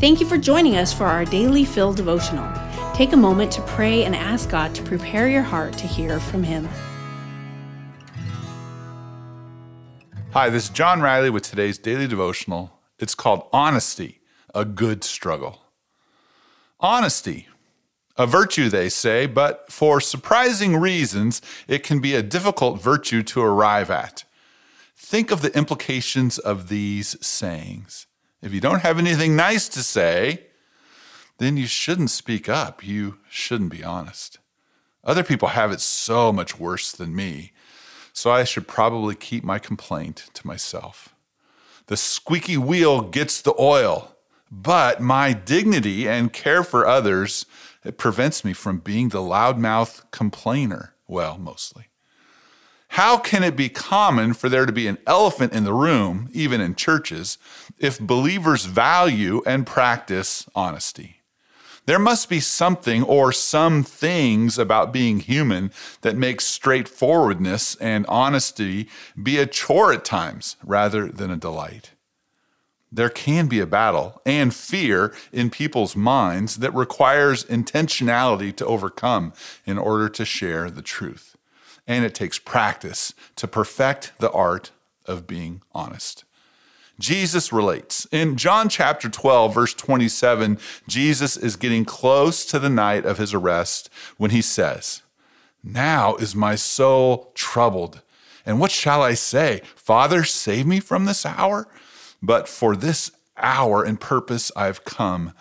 Thank you for joining us for our daily Fill devotional. Take a moment to pray and ask God to prepare your heart to hear from Him. Hi, this is John Riley with today's daily devotional. It's called Honesty, a Good Struggle. Honesty, a virtue, they say, but for surprising reasons, it can be a difficult virtue to arrive at. Think of the implications of these sayings. If you don't have anything nice to say, then you shouldn't speak up. You shouldn't be honest. Other people have it so much worse than me, so I should probably keep my complaint to myself. The squeaky wheel gets the oil, but my dignity and care for others it prevents me from being the loudmouth complainer. Well, mostly. How can it be common for there to be an elephant in the room, even in churches, if believers value and practice honesty? There must be something or some things about being human that makes straightforwardness and honesty be a chore at times rather than a delight. There can be a battle and fear in people's minds that requires intentionality to overcome in order to share the truth and it takes practice to perfect the art of being honest. Jesus relates. In John chapter 12, verse 27, Jesus is getting close to the night of his arrest when he says, Now is my soul troubled. And what shall I say? Father, save me from this hour? But for this hour and purpose I've come.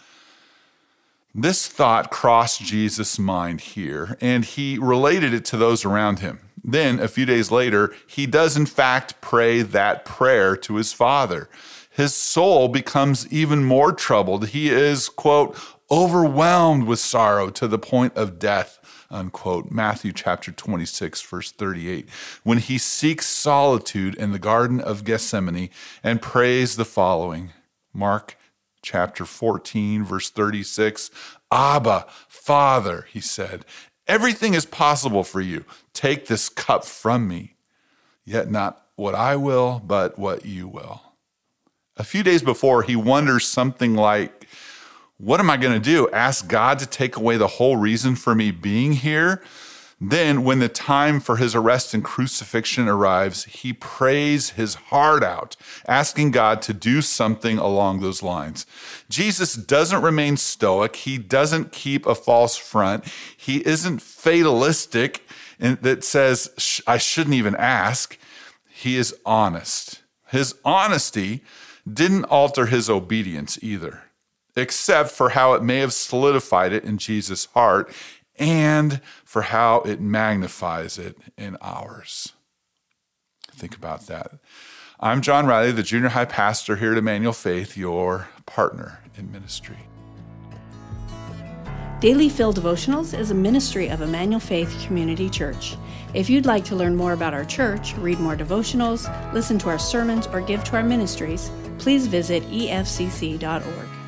This thought crossed Jesus' mind here, and he related it to those around him. Then, a few days later, he does in fact pray that prayer to his father. His soul becomes even more troubled. He is, quote, overwhelmed with sorrow to the point of death, unquote. Matthew chapter 26, verse 38. When he seeks solitude in the Garden of Gethsemane and prays the following Mark chapter 14, verse 36. Abba, Father, he said, everything is possible for you. Take this cup from me, yet not what I will, but what you will. A few days before, he wonders something like, What am I going to do? Ask God to take away the whole reason for me being here? Then, when the time for his arrest and crucifixion arrives, he prays his heart out, asking God to do something along those lines. Jesus doesn't remain stoic. He doesn't keep a false front. He isn't fatalistic that says, I shouldn't even ask. He is honest. His honesty didn't alter his obedience either, except for how it may have solidified it in Jesus' heart and for how it magnifies it in ours. Think about that. I'm John Riley, the junior high pastor here at Emmanuel Faith, your partner in ministry. Daily Fill Devotionals is a ministry of Emmanuel Faith Community Church. If you'd like to learn more about our church, read more devotionals, listen to our sermons, or give to our ministries, please visit efcc.org.